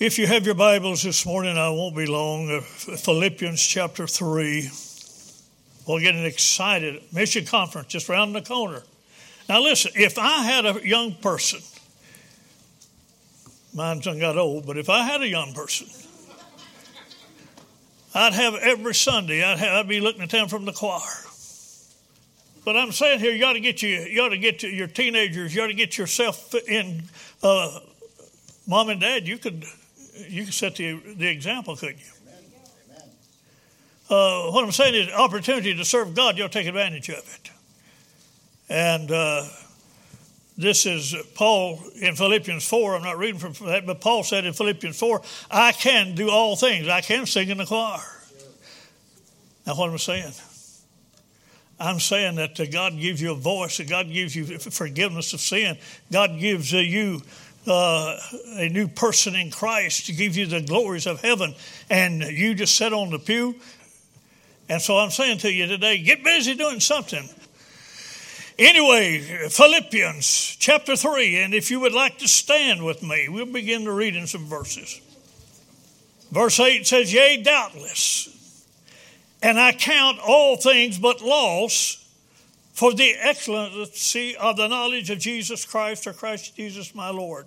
If you have your Bibles this morning, I won't be long. Uh, Philippians chapter 3. We're getting excited. Mission conference just around the corner. Now, listen, if I had a young person, mine's got old, but if I had a young person, I'd have every Sunday, I'd, have, I'd be looking at them from the choir. But I'm saying here, you got to get you, you ought to get your teenagers, you ought to get yourself in. Uh, mom and dad, you could, you can set the, the example, couldn't you? Uh, what I'm saying is, opportunity to serve God, you'll take advantage of it. And uh, this is Paul in Philippians 4. I'm not reading from that, but Paul said in Philippians 4, I can do all things. I can sing in the choir. Now, what I'm saying? I'm saying that God gives you a voice, that God gives you forgiveness of sin, God gives you uh, a new person in Christ to give you the glories of heaven, and you just sit on the pew. And so I'm saying to you today, get busy doing something. Anyway, Philippians chapter 3, and if you would like to stand with me, we'll begin to read in some verses. Verse 8 says, Yea, doubtless and I count all things but loss for the excellency of the knowledge of Jesus Christ or Christ Jesus my Lord,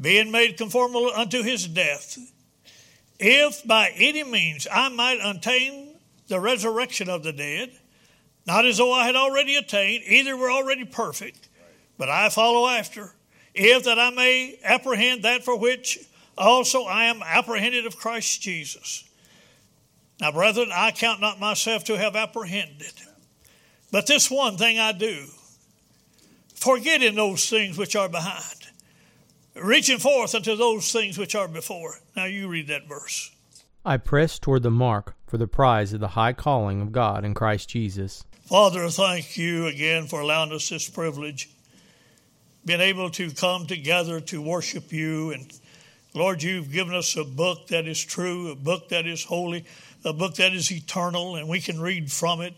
being made conformable unto his death, if by any means I might attain the resurrection of the dead, not as though I had already attained, either were already perfect, but I follow after, if that I may apprehend that for which also, I am apprehended of Christ Jesus. Now, brethren, I count not myself to have apprehended. But this one thing I do, forgetting those things which are behind, reaching forth unto those things which are before. Now, you read that verse. I press toward the mark for the prize of the high calling of God in Christ Jesus. Father, thank you again for allowing us this privilege, being able to come together to worship you and Lord, you've given us a book that is true, a book that is holy, a book that is eternal, and we can read from it.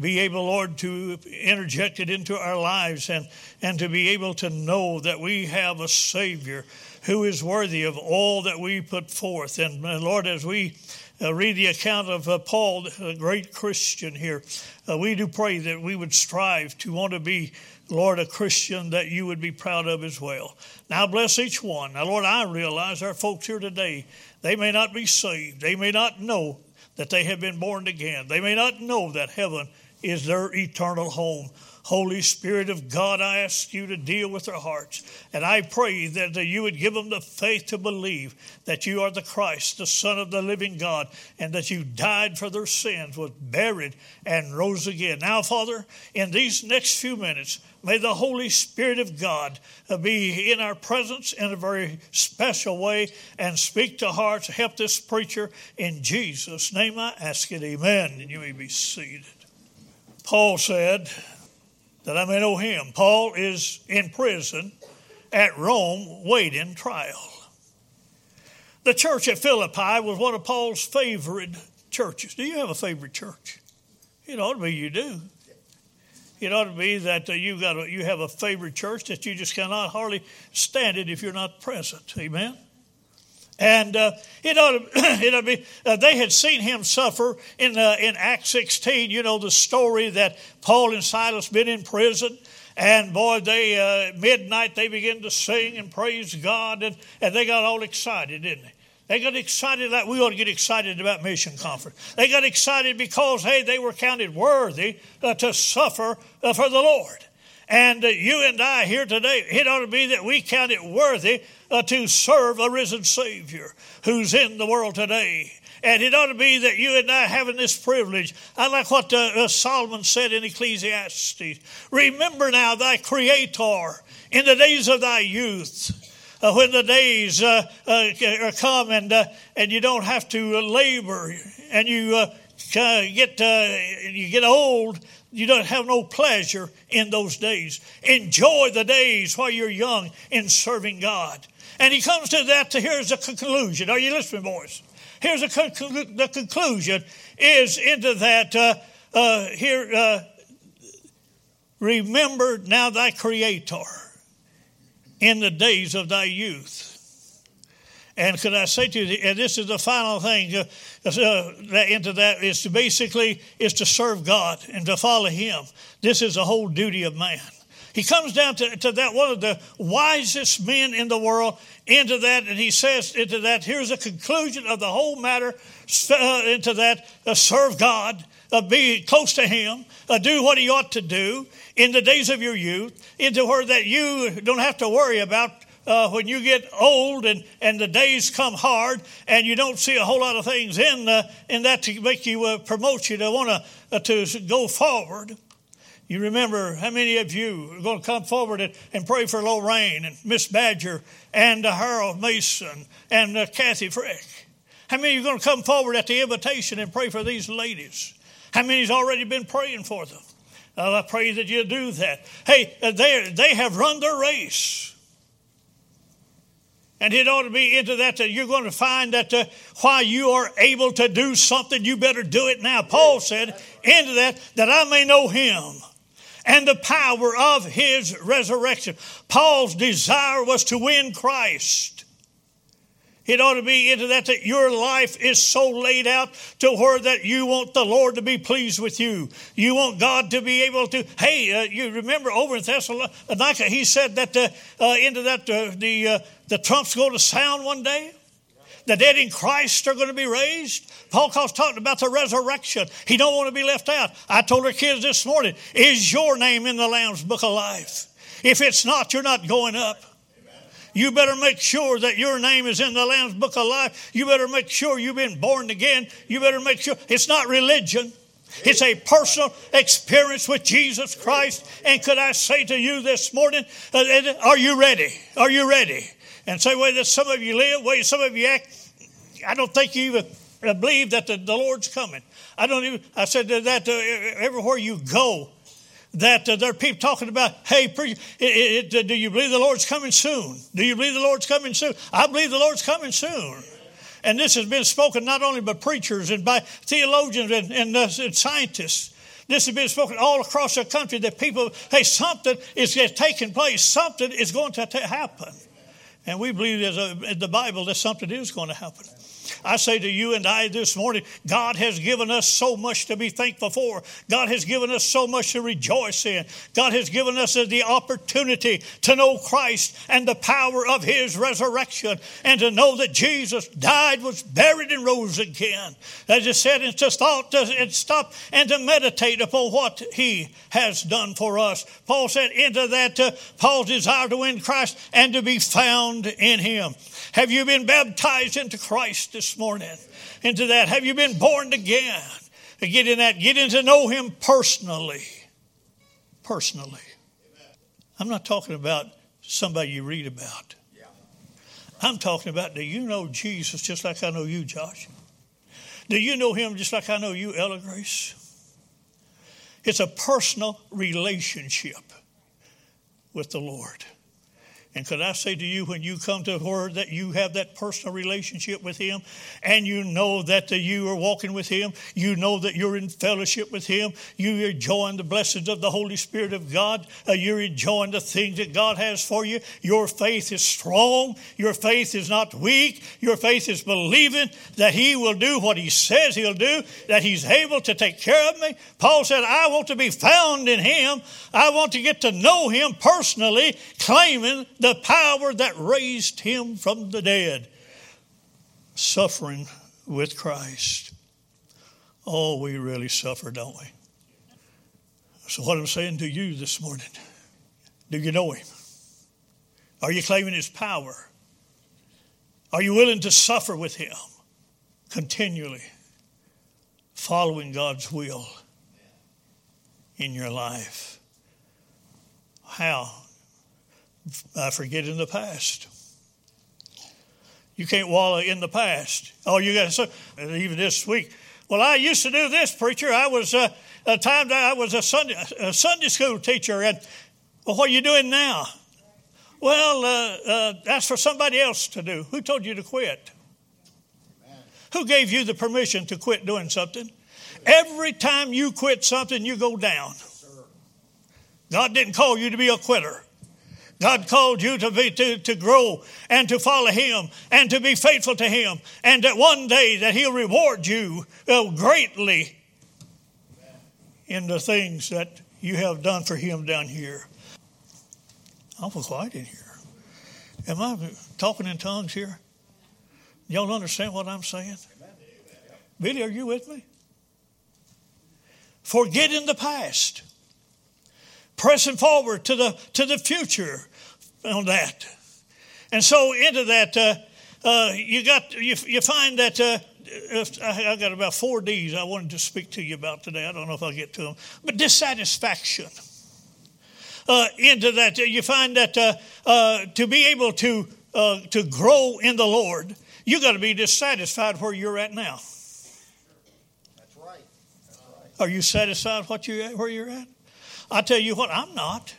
Be able, Lord, to interject it into our lives and, and to be able to know that we have a Savior who is worthy of all that we put forth. And, and Lord, as we uh, read the account of uh, Paul, a great Christian here, uh, we do pray that we would strive to want to be Lord, a Christian that you would be proud of as well. Now bless each one. Now, Lord, I realize our folks here today, they may not be saved. They may not know that they have been born again. They may not know that heaven is their eternal home. Holy Spirit of God, I ask you to deal with their hearts. And I pray that you would give them the faith to believe that you are the Christ, the Son of the living God, and that you died for their sins, was buried, and rose again. Now, Father, in these next few minutes, may the Holy Spirit of God be in our presence in a very special way and speak to hearts. Help this preacher. In Jesus' name I ask it. Amen. And you may be seated. Paul said, that I may know him. Paul is in prison at Rome waiting trial. The church at Philippi was one of Paul's favorite churches. Do you have a favorite church? It ought to be you do. It ought to be that uh, you got a, you have a favorite church that you just cannot hardly stand it if you're not present. Amen. And uh, it ought to, it ought to be, uh, they had seen him suffer in, uh, in Acts 16. You know the story that Paul and Silas been in prison. And boy, they, uh, midnight, they began to sing and praise God. And, and they got all excited, didn't they? They got excited like we ought to get excited about mission conference. They got excited because, hey, they were counted worthy uh, to suffer uh, for the Lord. And you and I here today, it ought to be that we count it worthy uh, to serve a risen Savior who's in the world today. And it ought to be that you and I having this privilege. I like what uh, uh, Solomon said in Ecclesiastes. Remember now thy Creator in the days of thy youth, uh, when the days uh, uh, come and, uh, and you don't have to labor and you uh, get, you get old, you don't have no pleasure in those days. Enjoy the days while you're young in serving God. And he comes to that, to here's the conclusion. Are you listening, boys? Here's conclu- the conclusion is into that uh, uh, here, uh, remember now thy Creator in the days of thy youth. And could I say to you, and this is the final thing uh, uh, into that is to basically is to serve God and to follow Him. This is the whole duty of man. He comes down to, to that one of the wisest men in the world into that, and he says into that, here's a conclusion of the whole matter uh, into that, uh, serve God, uh, be close to Him, uh, do what He ought to do in the days of your youth, into where that you don't have to worry about uh, when you get old and, and the days come hard and you don't see a whole lot of things in, uh, in that to make you uh, promote you to want to, uh, to go forward. You remember how many of you are going to come forward and, and pray for Lorraine and Miss Badger and uh, Harold Mason and uh, Kathy Frick? How many are going to come forward at the invitation and pray for these ladies? How many's already been praying for them? Uh, I pray that you do that. Hey, they, they have run their race. And it ought to be into that that you're going to find that uh, while you are able to do something, you better do it now. Paul said into that, that I may know him and the power of his resurrection. Paul's desire was to win Christ. It ought to be into that that your life is so laid out to where that you want the Lord to be pleased with you. You want God to be able to. Hey, uh, you remember over in Thessalonica, he said that uh, uh, into that uh, the uh, the trump's going to sound one day. The dead in Christ are going to be raised. Paul calls talking about the resurrection. He don't want to be left out. I told our kids this morning, is your name in the Lamb's Book of Life? If it's not, you're not going up. You better make sure that your name is in the Lamb's Book of Life. You better make sure you've been born again. You better make sure it's not religion. It's a personal experience with Jesus Christ. And could I say to you this morning, uh, are you ready? Are you ready? And say, that some of you live, way some of you act, I don't think you even believe that the, the Lord's coming. I don't even, I said that uh, everywhere you go, that uh, there are people talking about, hey, pre- it, it, do you believe the Lord's coming soon? Do you believe the Lord's coming soon? I believe the Lord's coming soon. And this has been spoken not only by preachers and by theologians and, and, uh, and scientists. This has been spoken all across the country that people, hey, something is taking place, something is going to happen. And we believe a, in the Bible that something is going to happen. I say to you and I this morning, God has given us so much to be thankful for. God has given us so much to rejoice in. God has given us the opportunity to know Christ and the power of His resurrection and to know that Jesus died, was buried, and rose again. As I said, it's just thought to stop and to meditate upon what He has done for us. Paul said, into that, uh, Paul's desire to win Christ and to be found in Him. Have you been baptized into Christ this morning? Into that? Have you been born again? Get in that. Get in to know Him personally. Personally. I'm not talking about somebody you read about. I'm talking about do you know Jesus just like I know you, Josh? Do you know Him just like I know you, Ella Grace? It's a personal relationship with the Lord. And could I say to you, when you come to Word, that you have that personal relationship with Him, and you know that you are walking with Him, you know that you're in fellowship with Him, you're enjoying the blessings of the Holy Spirit of God, uh, you're enjoying the things that God has for you. Your faith is strong, your faith is not weak, your faith is believing that He will do what He says He'll do, that He's able to take care of me. Paul said, I want to be found in Him, I want to get to know Him personally, claiming the power that raised him from the dead, suffering with Christ. Oh, we really suffer, don't we? So, what I'm saying to you this morning, do you know him? Are you claiming his power? Are you willing to suffer with him continually, following God's will in your life? How? I forget in the past. You can't wallow in the past. Oh, you got to say, even this week. Well, I used to do this, preacher. I was uh, a time that I was a Sunday, a Sunday school teacher, and well, what are you doing now? Well, uh, uh, that's for somebody else to do. Who told you to quit? Who gave you the permission to quit doing something? Every time you quit something, you go down. God didn't call you to be a quitter. God called you to, be, to, to grow and to follow Him and to be faithful to Him. And that one day that He'll reward you uh, greatly in the things that you have done for Him down here. Awful quiet in here. Am I talking in tongues here? Y'all understand what I'm saying? Billy, are you with me? Forgetting the past pressing forward to the to the future on that. And so into that, uh, uh, you got you, you find that uh, I got about four D's I wanted to speak to you about today. I don't know if I'll get to them, but dissatisfaction. Uh, into that, you find that uh, uh, to be able to to grow in the Lord, you got to be dissatisfied where you're at now. That's right. That's right. Are you satisfied what you where you're at? I tell you what, I'm not.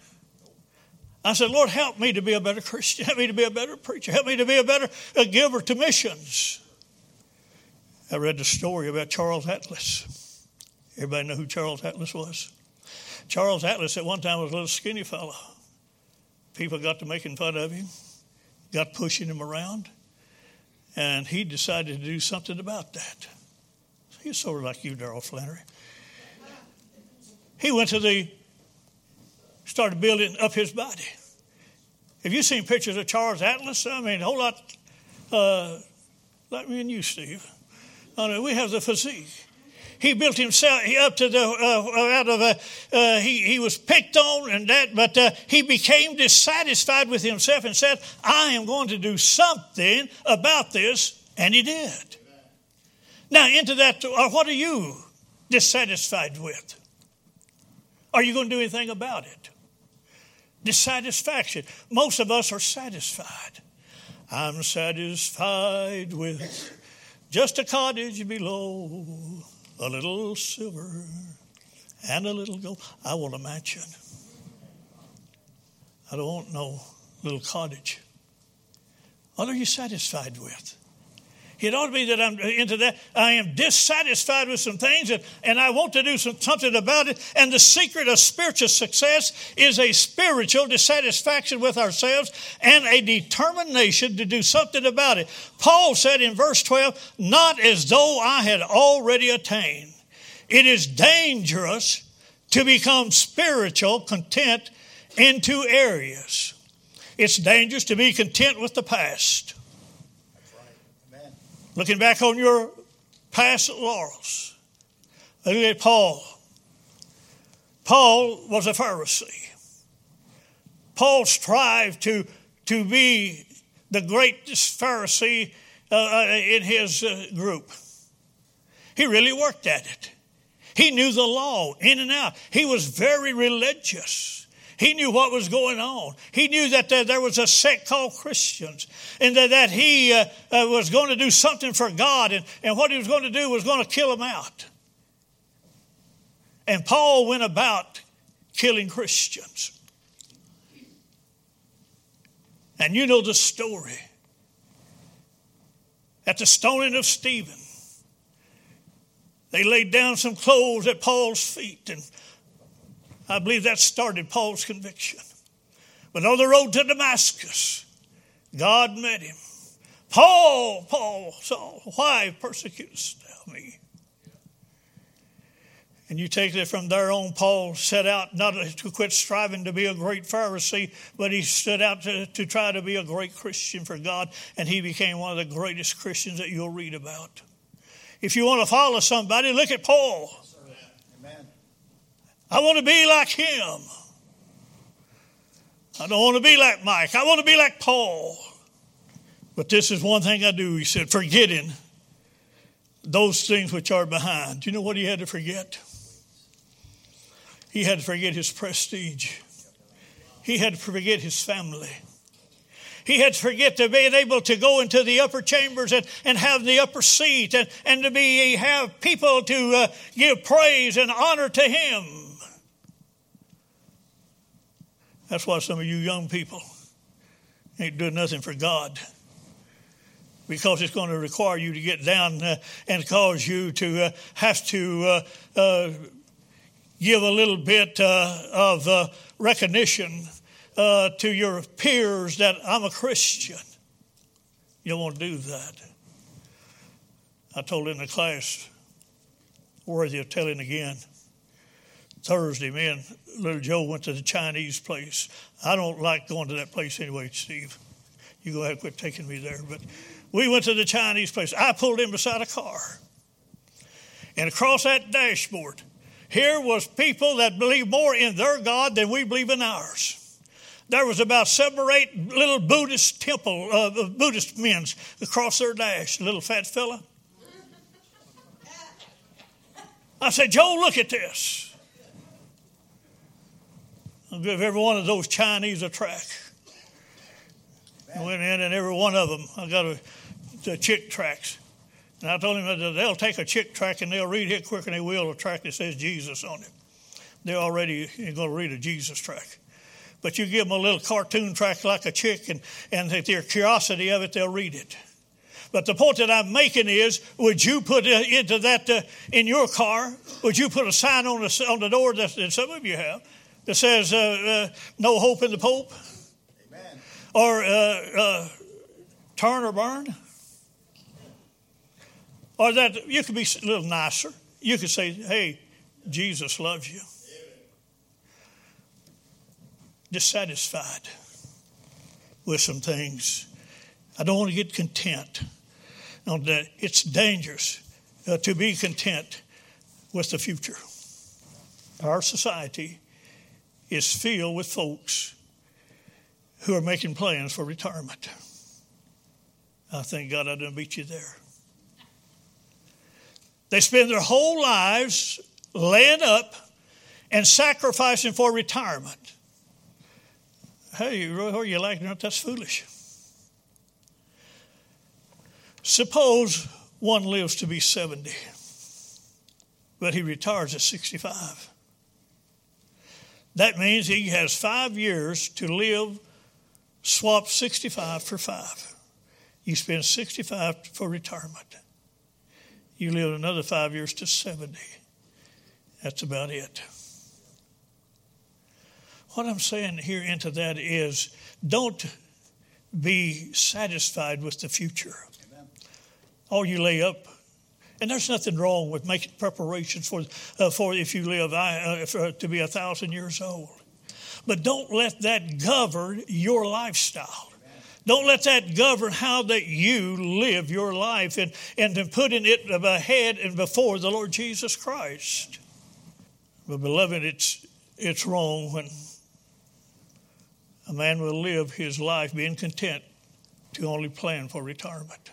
I said, Lord, help me to be a better Christian. Help me to be a better preacher. Help me to be a better a giver to missions. I read the story about Charles Atlas. Everybody know who Charles Atlas was? Charles Atlas at one time was a little skinny fellow. People got to making fun of him, got pushing him around, and he decided to do something about that. He's sort of like you, Daryl Flannery. He went to the started building up his body. Have you seen pictures of Charles Atlas? I mean, a whole lot uh, like me and you, Steve. I mean, we have the physique. He built himself up to the uh, out of a. Uh, he he was picked on and that, but uh, he became dissatisfied with himself and said, "I am going to do something about this," and he did. Now, into that, uh, what are you dissatisfied with? Are you going to do anything about it? Dissatisfaction. Most of us are satisfied. I'm satisfied with just a cottage below, a little silver and a little gold. I want a mansion. I don't want no little cottage. What are you satisfied with? It ought to be that I'm into that. I am dissatisfied with some things and, and I want to do some, something about it. And the secret of spiritual success is a spiritual dissatisfaction with ourselves and a determination to do something about it. Paul said in verse 12, Not as though I had already attained. It is dangerous to become spiritual content in two areas. It's dangerous to be content with the past. Looking back on your past laurels, look at Paul. Paul was a Pharisee. Paul strived to, to be the greatest Pharisee uh, uh, in his uh, group. He really worked at it. He knew the law in and out. He was very religious. He knew what was going on. He knew that there was a sect called Christians and that, he uh, uh, was going to do something for God. And, and what he was going to do was going to kill them out. And Paul went about killing Christians. And you know the story. At the stoning of Stephen, they laid down some clothes at Paul's feet and I believe that started Paul's conviction. But on the road to Damascus, God met him. Paul, Paul, Saul, why persecutest thou me? And you take it from there on, Paul set out not to quit striving to be a great Pharisee, but he stood out to, to try to be a great Christian for God, and he became one of the greatest Christians that you'll read about. If you want to follow somebody, look at Paul. I want to be like him. I don't want to be like Mike. I want to be like Paul. But this is one thing I do, he said, forgetting those things which are behind. Do you know what he had to forget? He had to forget his prestige. He had to forget his family. he had to forget to being able to go into the upper chambers and, and have the upper seat and, and to be have people to uh, give praise and honor to him. That's why some of you young people ain't doing nothing for God because it's going to require you to get down uh, and cause you to uh, have to uh, uh give a little bit uh, of uh, recognition to your peers that I'm a Christian. You to do that. I told in the class, worthy of telling again. Thursday, me and little Joe went to the Chinese place. I don't like going to that place anyway, Steve. You go ahead and quit taking me there. But we went to the Chinese place. I pulled in beside a car. And across that dashboard, here was people that believe more in their God than we believe in ours. There was about seven or eight little Buddhist temple, uh, Buddhist men across their dash. Little fat fella. I said, Joe, look at this. Give every one of those Chinese a track. I went in and every one of them, I got a, the Chick tracks. And I told him that they'll take a Chick track and they'll read it quicker than they will a track that says Jesus on it. They're already going to read a Jesus track. But you give them a little cartoon track like a chick, and, and their curiosity of it, they'll read it. But the point that I'm making is, would you put into that uh, in your car? Would you put a sign on the on the door that, that some of you have that says uh, uh, "No hope in the Pope"? or uh, uh, turn or burn. Or that you could be a little nicer. You could say, hey, Jesus loves you. Dissatisfied with some things. I don't want to get content. On that, it's dangerous to be content with the future. Our society is filled with folks who are making plans for retirement. I thank God I didn't beat you there. They spend their whole lives laying up and sacrificing for retirement. Hey, what are you like? That's foolish. Suppose one lives to be 70, but he retires at 65. That means he has five years to live swap 65 for 5. You spend 65 for retirement. You live another five years to 70. That's about it. What I'm saying here into that is don't be satisfied with the future. Amen. All you lay up, and there's nothing wrong with making preparations for, uh, for if you live uh, for, to be a thousand years old. But don't let that govern your lifestyle. Don't let that govern how that you live your life and, and to putting it ahead and before the Lord Jesus Christ. But beloved, it's it's wrong when a man will live his life being content to only plan for retirement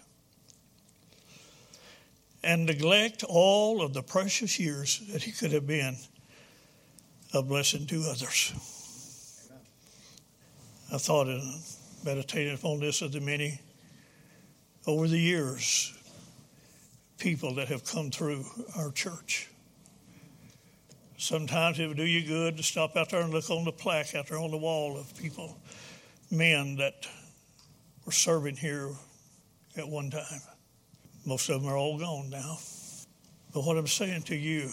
and neglect all of the precious years that he could have been a blessing to others. I thought and meditated upon this of the many over the years people that have come through our church. Sometimes it would do you good to stop out there and look on the plaque out there on the wall of people, men that were serving here at one time. Most of them are all gone now. But what I'm saying to you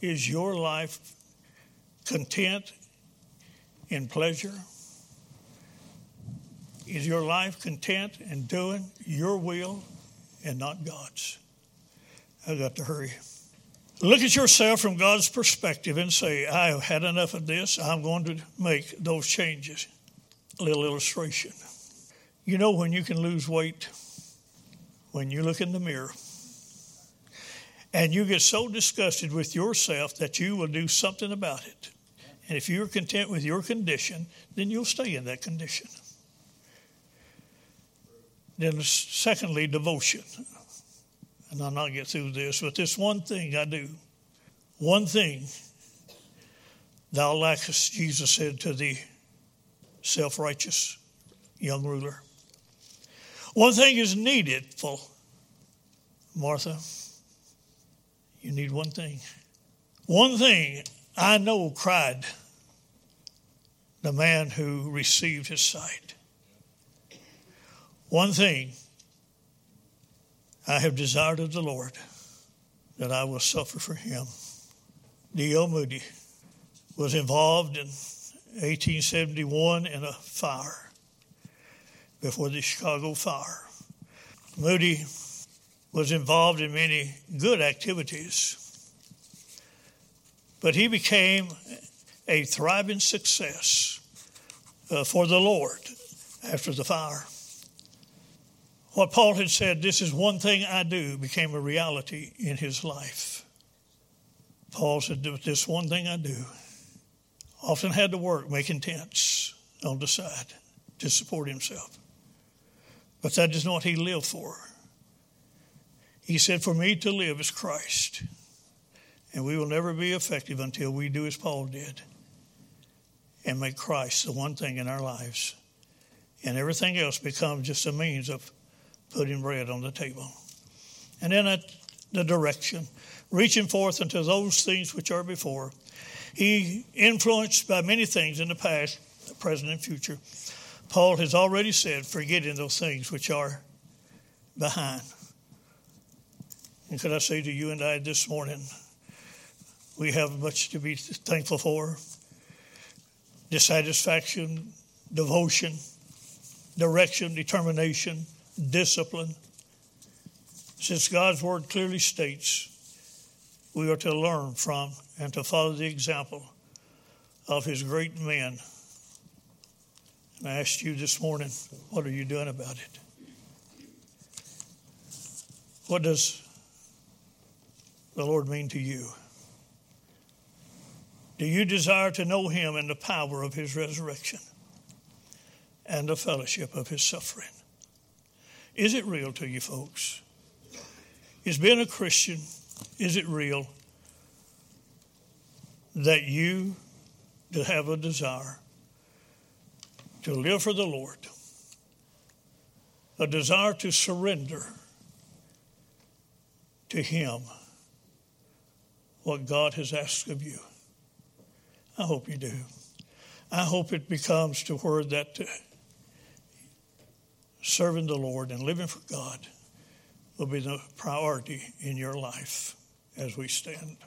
is your life content in pleasure? Is your life content in doing your will and not God's? I got to hurry. Look at yourself from God's perspective and say, I have had enough of this. I'm going to make those changes. A little illustration. You know when you can lose weight? When you look in the mirror and you get so disgusted with yourself that you will do something about it. And if you're content with your condition, then you'll stay in that condition. Then, secondly, devotion. And I'll not get through this, but this one thing I do. One thing thou lackest, Jesus said to the self righteous young ruler. One thing is needful, Martha. You need one thing. One thing I know cried the man who received his sight. One thing I have desired of the Lord that I will suffer for him. D.L. Moody was involved in 1871 in a fire before the Chicago fire. Moody was involved in many good activities, but he became a thriving success uh, for the Lord after the fire. What Paul had said, this is one thing I do, became a reality in his life. Paul said, this one thing I do. Often had to work making tents on the side to support himself. But that is not what he lived for. He said, For me to live is Christ. And we will never be effective until we do as Paul did and make Christ the one thing in our lives. And everything else becomes just a means of putting bread on the table. And then at the direction, reaching forth unto those things which are before. He influenced by many things in the past, the present, and future. Paul has already said, forgetting those things which are behind. And could I say to you and I this morning, we have much to be thankful for dissatisfaction, devotion, direction, determination, discipline. Since God's word clearly states we are to learn from and to follow the example of his great men. I asked you this morning, what are you doing about it? What does the Lord mean to you? Do you desire to know him and the power of his resurrection and the fellowship of his suffering? Is it real to you, folks? Is being a Christian, is it real that you have a desire to live for the Lord, a desire to surrender to Him what God has asked of you? I hope you do. I hope it becomes to where that uh, serving the Lord and living for God will be the priority in your life as we stand.